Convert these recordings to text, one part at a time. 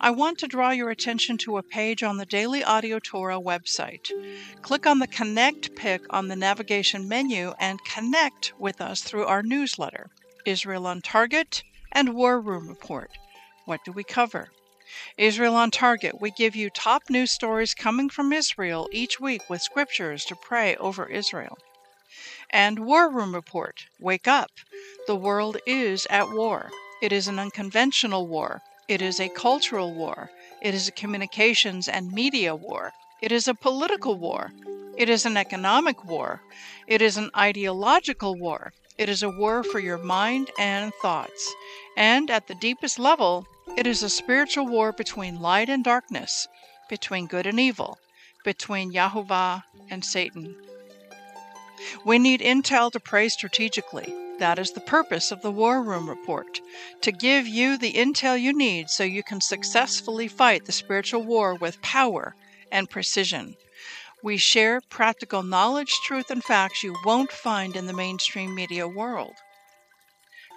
I want to draw your attention to a page on the Daily Audio Torah website. Click on the Connect pick on the navigation menu and connect with us through our newsletter, Israel on Target and War Room Report. What do we cover? Israel on Target, we give you top news stories coming from Israel each week with scriptures to pray over Israel. And War Room Report, wake up. The world is at war. It is an unconventional war. It is a cultural war. It is a communications and media war. It is a political war. It is an economic war. It is an ideological war. It is a war for your mind and thoughts. And at the deepest level, it is a spiritual war between light and darkness, between good and evil, between Yahovah and Satan. We need intel to pray strategically. That is the purpose of the War Room Report to give you the intel you need so you can successfully fight the spiritual war with power and precision. We share practical knowledge, truth, and facts you won't find in the mainstream media world.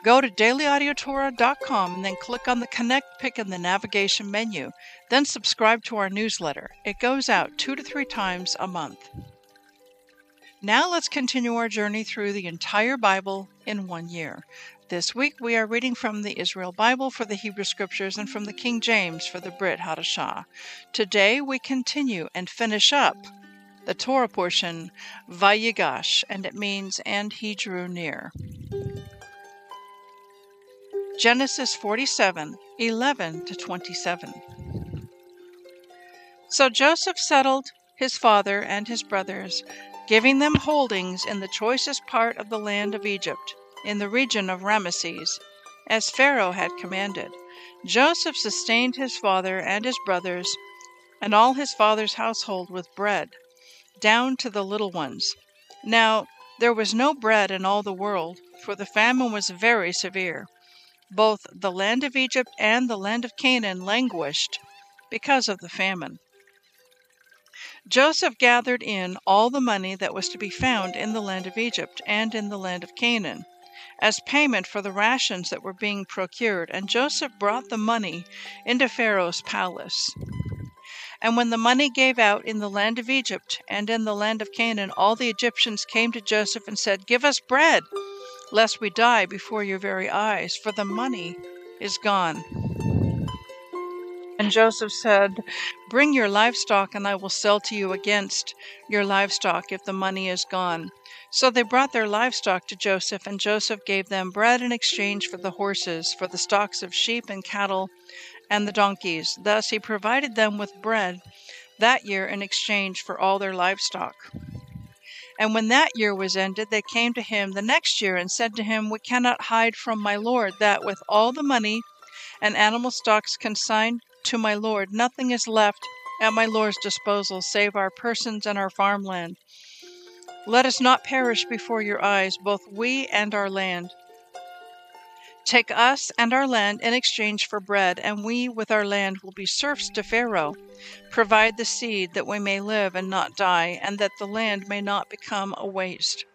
Go to dailyaudiotorah.com and then click on the Connect pick in the navigation menu. Then subscribe to our newsletter. It goes out two to three times a month. Now let's continue our journey through the entire Bible in one year. This week we are reading from the Israel Bible for the Hebrew Scriptures and from the King James for the Brit Hadashah. Today we continue and finish up the Torah portion, Vayigash, and it means, and he drew near. Genesis 47 11 to 27. So Joseph settled his father and his brothers, giving them holdings in the choicest part of the land of Egypt, in the region of Rameses, as Pharaoh had commanded. Joseph sustained his father and his brothers and all his father's household with bread, down to the little ones. Now there was no bread in all the world, for the famine was very severe both the land of Egypt and the land of Canaan languished because of the famine. Joseph gathered in all the money that was to be found in the land of Egypt and in the land of Canaan as payment for the rations that were being procured, and Joseph brought the money into Pharaoh's palace. And when the money gave out in the land of Egypt and in the land of Canaan, all the Egyptians came to Joseph and said, Give us bread lest we die before your very eyes, for the money is gone. And Joseph said, Bring your livestock, and I will sell to you against your livestock if the money is gone. So they brought their livestock to Joseph, and Joseph gave them bread in exchange for the horses, for the stocks of sheep and cattle, and the donkeys. Thus he provided them with bread that year in exchange for all their livestock. And when that year was ended, they came to him the next year and said to him, We cannot hide from my lord that with all the money and animal stocks consigned to my lord, nothing is left at my lord's disposal save our persons and our farmland. Let us not perish before your eyes, both we and our land. Take us and our land in exchange for bread, and we with our land will be serfs to Pharaoh. Provide the seed that we may live and not die, and that the land may not become a waste.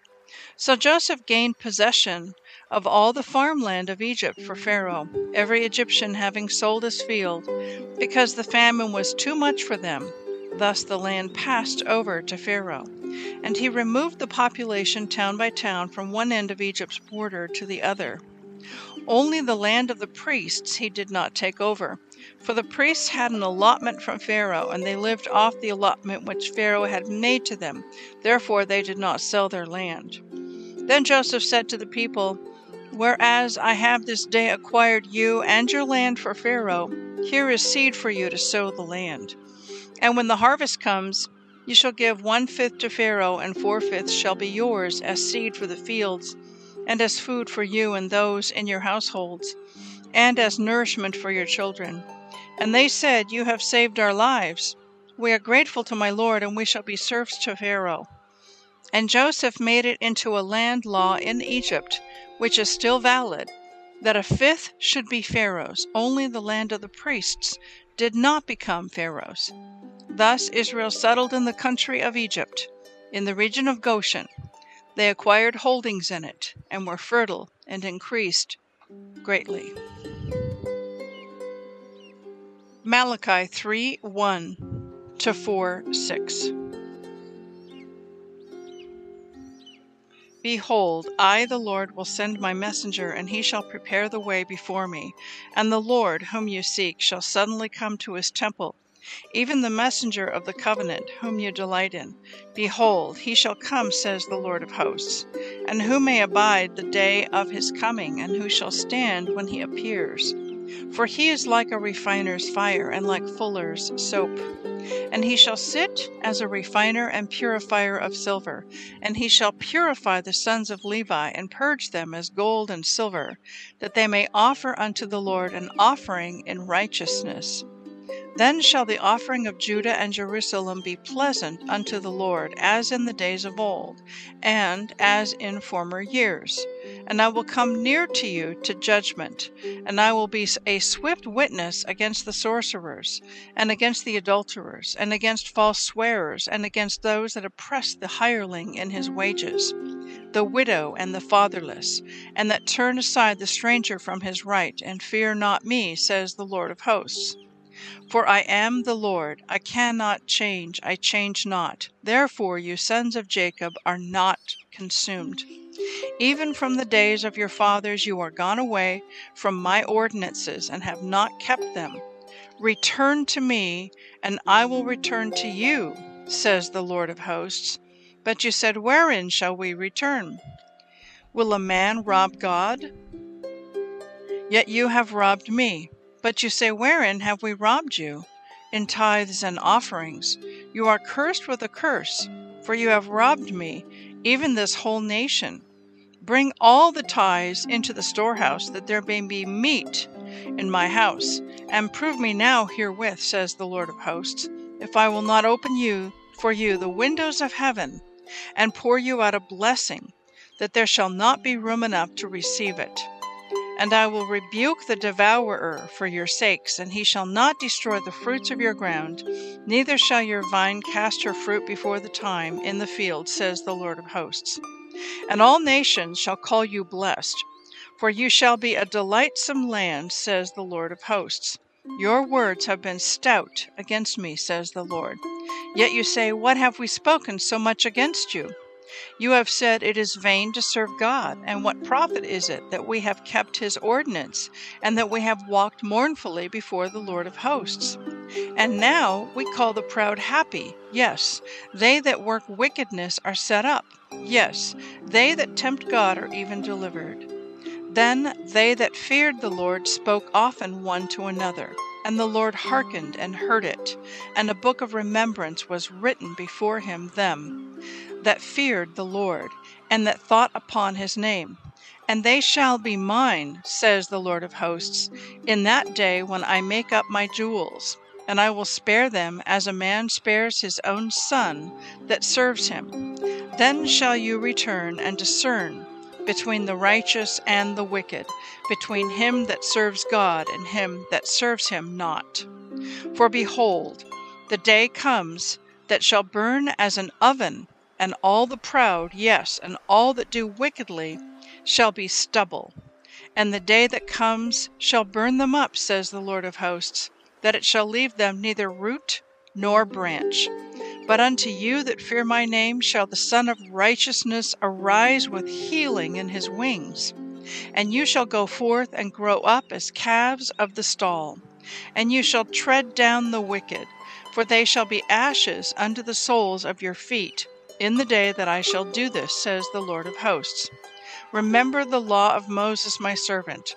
So Joseph gained possession of all the farmland of Egypt for Pharaoh, every Egyptian having sold his field, because the famine was too much for them. Thus the land passed over to Pharaoh. And he removed the population town by town from one end of Egypt's border to the other. Only the land of the priests he did not take over, For the priests had an allotment from Pharaoh, and they lived off the allotment which Pharaoh had made to them. Therefore they did not sell their land. Then Joseph said to the people, Whereas I have this day acquired you and your land for Pharaoh, here is seed for you to sow the land. And when the harvest comes, you shall give one fifth to Pharaoh, and four fifths shall be yours as seed for the fields, and as food for you and those in your households, and as nourishment for your children. And they said, You have saved our lives. We are grateful to my Lord, and we shall be serfs to Pharaoh. And Joseph made it into a land law in Egypt, which is still valid, that a fifth should be Pharaoh's. Only the land of the priests did not become Pharaoh's. Thus Israel settled in the country of Egypt, in the region of Goshen. They acquired holdings in it, and were fertile and increased greatly. Malachi 3 1 to 4 6. Behold, I, the Lord, will send my messenger, and he shall prepare the way before me. And the Lord, whom you seek, shall suddenly come to his temple, even the messenger of the covenant, whom you delight in. Behold, he shall come, says the Lord of hosts. And who may abide the day of his coming, and who shall stand when he appears? For he is like a refiner's fire, and like fuller's soap. And he shall sit as a refiner and purifier of silver, and he shall purify the sons of Levi, and purge them as gold and silver, that they may offer unto the Lord an offering in righteousness. Then shall the offering of Judah and Jerusalem be pleasant unto the Lord, as in the days of old, and as in former years. And I will come near to you to judgment, and I will be a swift witness against the sorcerers, and against the adulterers, and against false swearers, and against those that oppress the hireling in his wages, the widow and the fatherless, and that turn aside the stranger from his right, and fear not me, says the Lord of hosts. For I am the Lord, I cannot change, I change not. Therefore, you sons of Jacob are not consumed. Even from the days of your fathers you are gone away from my ordinances and have not kept them. Return to me, and I will return to you, says the Lord of hosts. But you said, Wherein shall we return? Will a man rob God? Yet you have robbed me. But you say, Wherein have we robbed you? In tithes and offerings. You are cursed with a curse, for you have robbed me, even this whole nation. Bring all the tithes into the storehouse, that there may be meat in my house, and prove me now herewith, says the Lord of hosts, if I will not open you for you the windows of heaven, and pour you out a blessing, that there shall not be room enough to receive it. And I will rebuke the devourer for your sakes, and he shall not destroy the fruits of your ground, neither shall your vine cast her fruit before the time in the field, says the Lord of hosts. And all nations shall call you blessed, for you shall be a delightsome land, says the Lord of hosts. Your words have been stout against me, says the Lord. Yet you say, What have we spoken so much against you? You have said, It is vain to serve God, and what profit is it that we have kept his ordinance, and that we have walked mournfully before the Lord of hosts? And now we call the proud happy. Yes, they that work wickedness are set up. Yes, they that tempt God are even delivered. Then they that feared the Lord spoke often one to another. And the Lord hearkened and heard it, and a book of remembrance was written before him them that feared the Lord, and that thought upon his name. And they shall be mine, says the Lord of hosts, in that day when I make up my jewels, and I will spare them as a man spares his own son that serves him. Then shall you return and discern between the righteous and the wicked, between him that serves God and him that serves him not. For behold, the day comes that shall burn as an oven, and all the proud, yes, and all that do wickedly, shall be stubble. And the day that comes shall burn them up, says the Lord of hosts, that it shall leave them neither root nor branch. But unto you that fear my name shall the Son of Righteousness arise with healing in his wings. And you shall go forth and grow up as calves of the stall. and you shall tread down the wicked, for they shall be ashes under the soles of your feet, in the day that I shall do this, says the Lord of hosts. Remember the law of Moses my servant,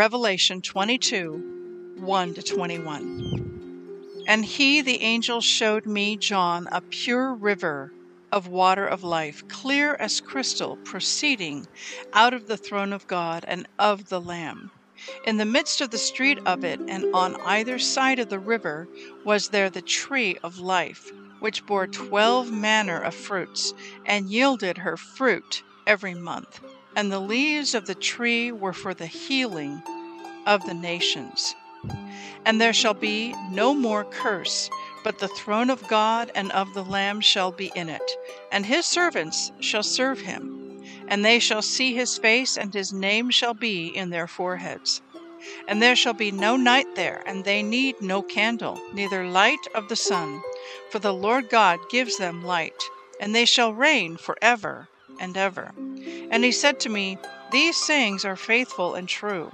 Revelation 22 1 to 21. And he, the angel, showed me, John, a pure river of water of life, clear as crystal, proceeding out of the throne of God and of the Lamb. In the midst of the street of it, and on either side of the river, was there the tree of life, which bore twelve manner of fruits, and yielded her fruit every month. And the leaves of the tree were for the healing of the nations. And there shall be no more curse but the throne of God and of the Lamb shall be in it, and his servants shall serve him. And they shall see his face, and his name shall be in their foreheads. And there shall be no night there, and they need no candle, neither light of the sun, for the Lord God gives them light, and they shall reign for ever and ever. And he said to me, These sayings are faithful and true.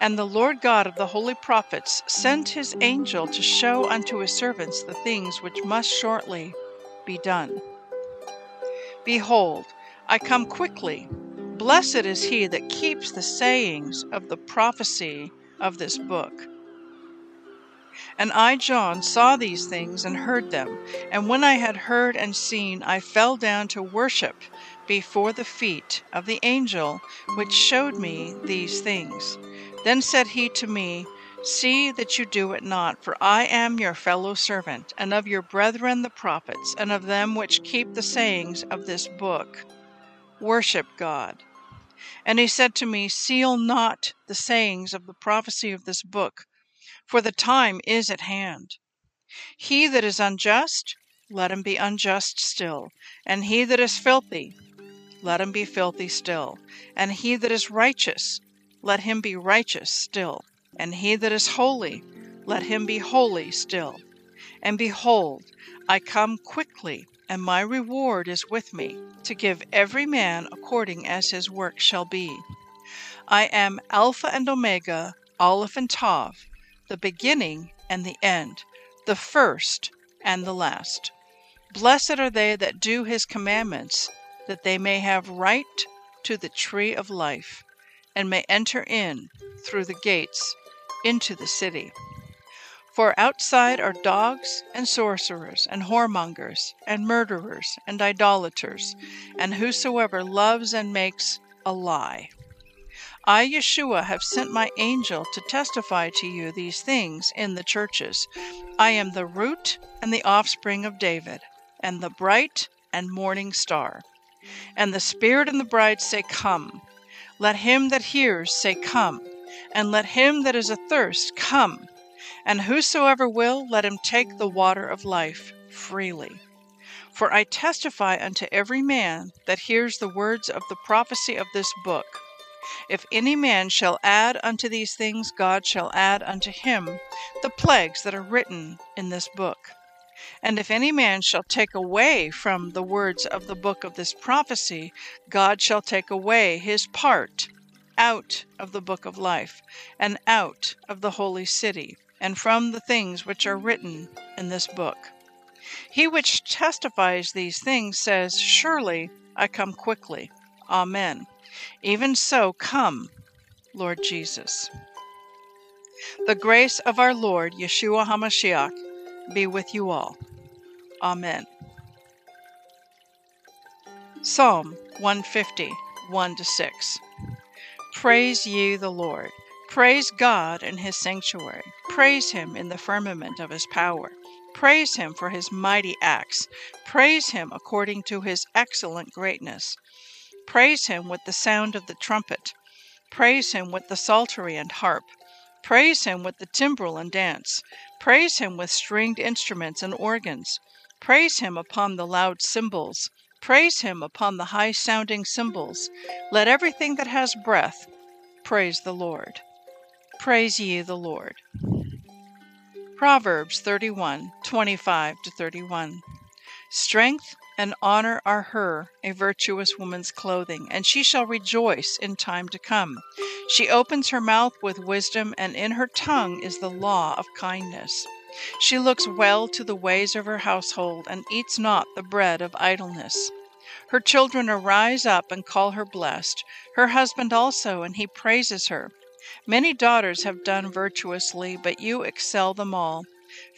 And the Lord God of the holy prophets sent his angel to show unto his servants the things which must shortly be done. Behold, I come quickly. Blessed is he that keeps the sayings of the prophecy of this book. And I, John, saw these things and heard them. And when I had heard and seen, I fell down to worship before the feet of the angel which showed me these things. Then said he to me, See that you do it not, for I am your fellow servant, and of your brethren the prophets, and of them which keep the sayings of this book. Worship God. And he said to me, Seal not the sayings of the prophecy of this book, for the time is at hand. He that is unjust, let him be unjust still, and he that is filthy, let him be filthy still, and he that is righteous, let him be righteous still. And he that is holy, let him be holy still. And behold, I come quickly, and my reward is with me, to give every man according as his work shall be. I am Alpha and Omega, Aleph and Tav, the beginning and the end, the first and the last. Blessed are they that do his commandments, that they may have right to the tree of life and may enter in through the gates into the city. For outside are dogs and sorcerers and whoremongers and murderers and idolaters and whosoever loves and makes a lie. I, Yeshua, have sent my angel to testify to you these things in the churches. I am the root and the offspring of David, and the bright and morning star. And the Spirit and the bride say, Come. Let him that hears say, Come, and let him that is athirst come, and whosoever will, let him take the water of life freely. For I testify unto every man that hears the words of the prophecy of this book. If any man shall add unto these things, God shall add unto him the plagues that are written in this book. And if any man shall take away from the words of the book of this prophecy, God shall take away his part out of the book of life, and out of the holy city, and from the things which are written in this book. He which testifies these things says, Surely I come quickly. Amen. Even so, come, Lord Jesus. The grace of our Lord Yeshua HaMashiach be with you all. Amen. Psalm 150, 1 to 6. Praise ye the Lord. Praise God in his sanctuary. Praise him in the firmament of his power. Praise him for his mighty acts. Praise him according to his excellent greatness. Praise him with the sound of the trumpet. Praise him with the psaltery and harp. Praise him with the timbrel and dance. Praise him with stringed instruments and organs. Praise him upon the loud cymbals. Praise him upon the high sounding cymbals. Let everything that has breath praise the Lord. Praise ye the Lord. Proverbs 31 25 31. Strength and honor are her, a virtuous woman's clothing, and she shall rejoice in time to come. She opens her mouth with wisdom, and in her tongue is the law of kindness. She looks well to the ways of her household, and eats not the bread of idleness. Her children arise up and call her blessed, her husband also, and he praises her. Many daughters have done virtuously, but you excel them all.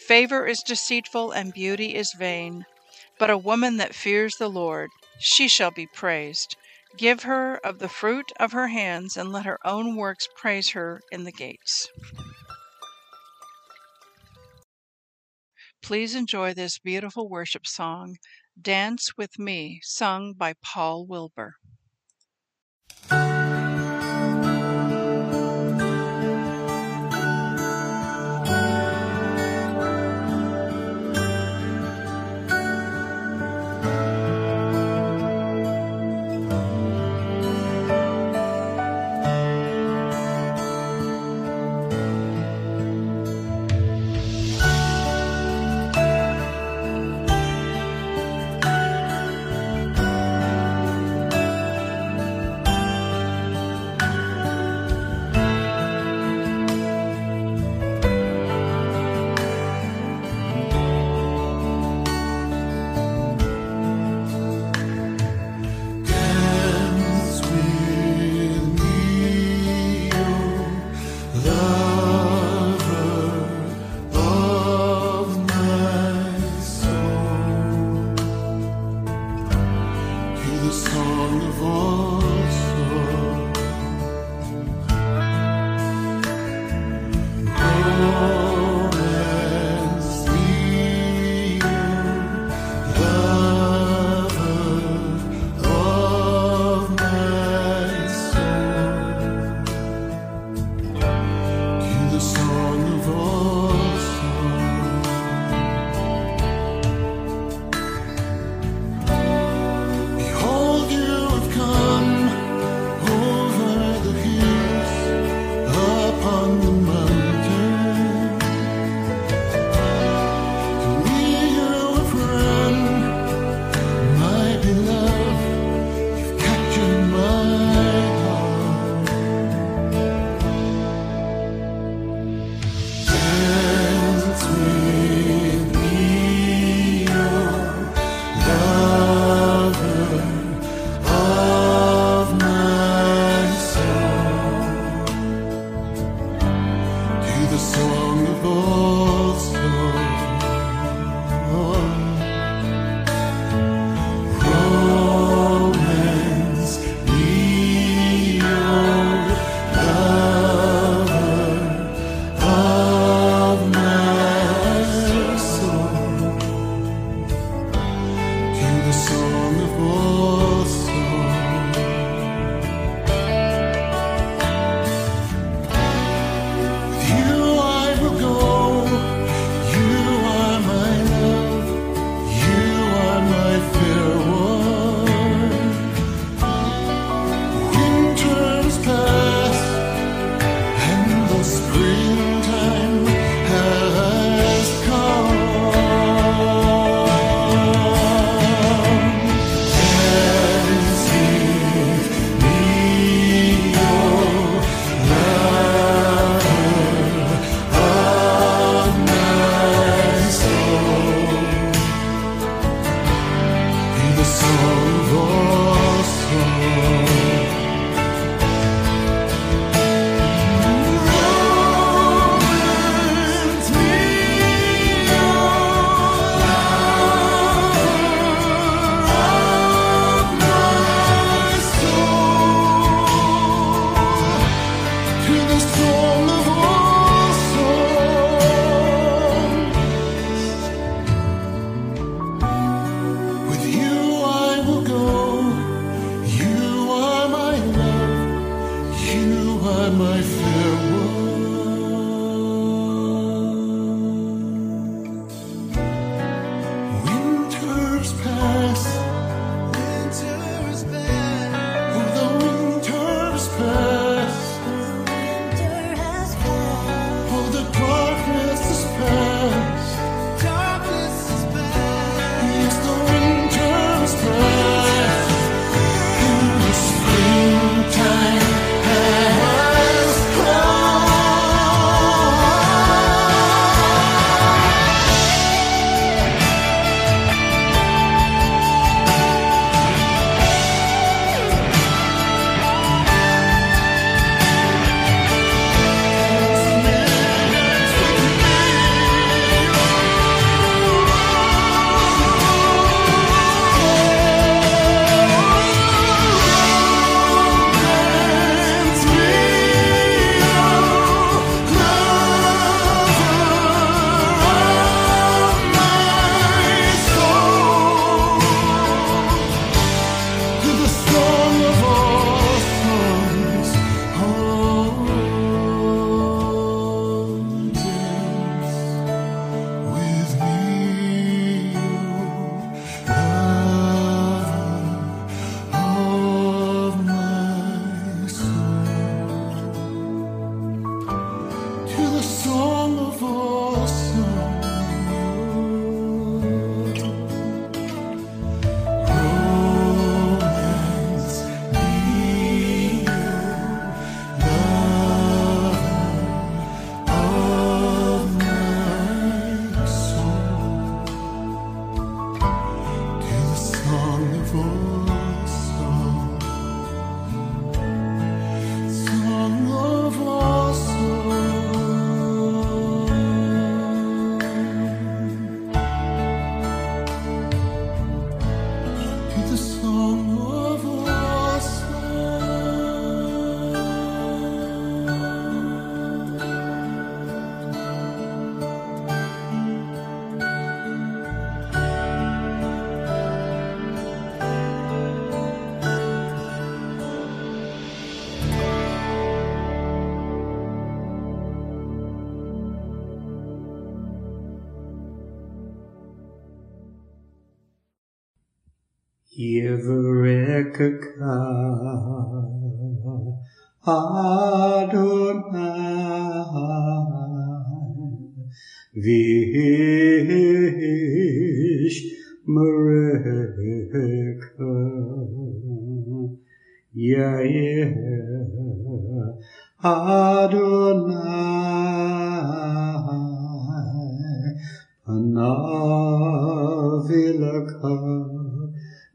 Favor is deceitful, and beauty is vain. But a woman that fears the Lord, she shall be praised. Give her of the fruit of her hands, and let her own works praise her in the gates. Please enjoy this beautiful worship song, Dance with Me, sung by Paul Wilbur. on Yevrekka Adonai Vish Mereka Yair Adonai Panavilaka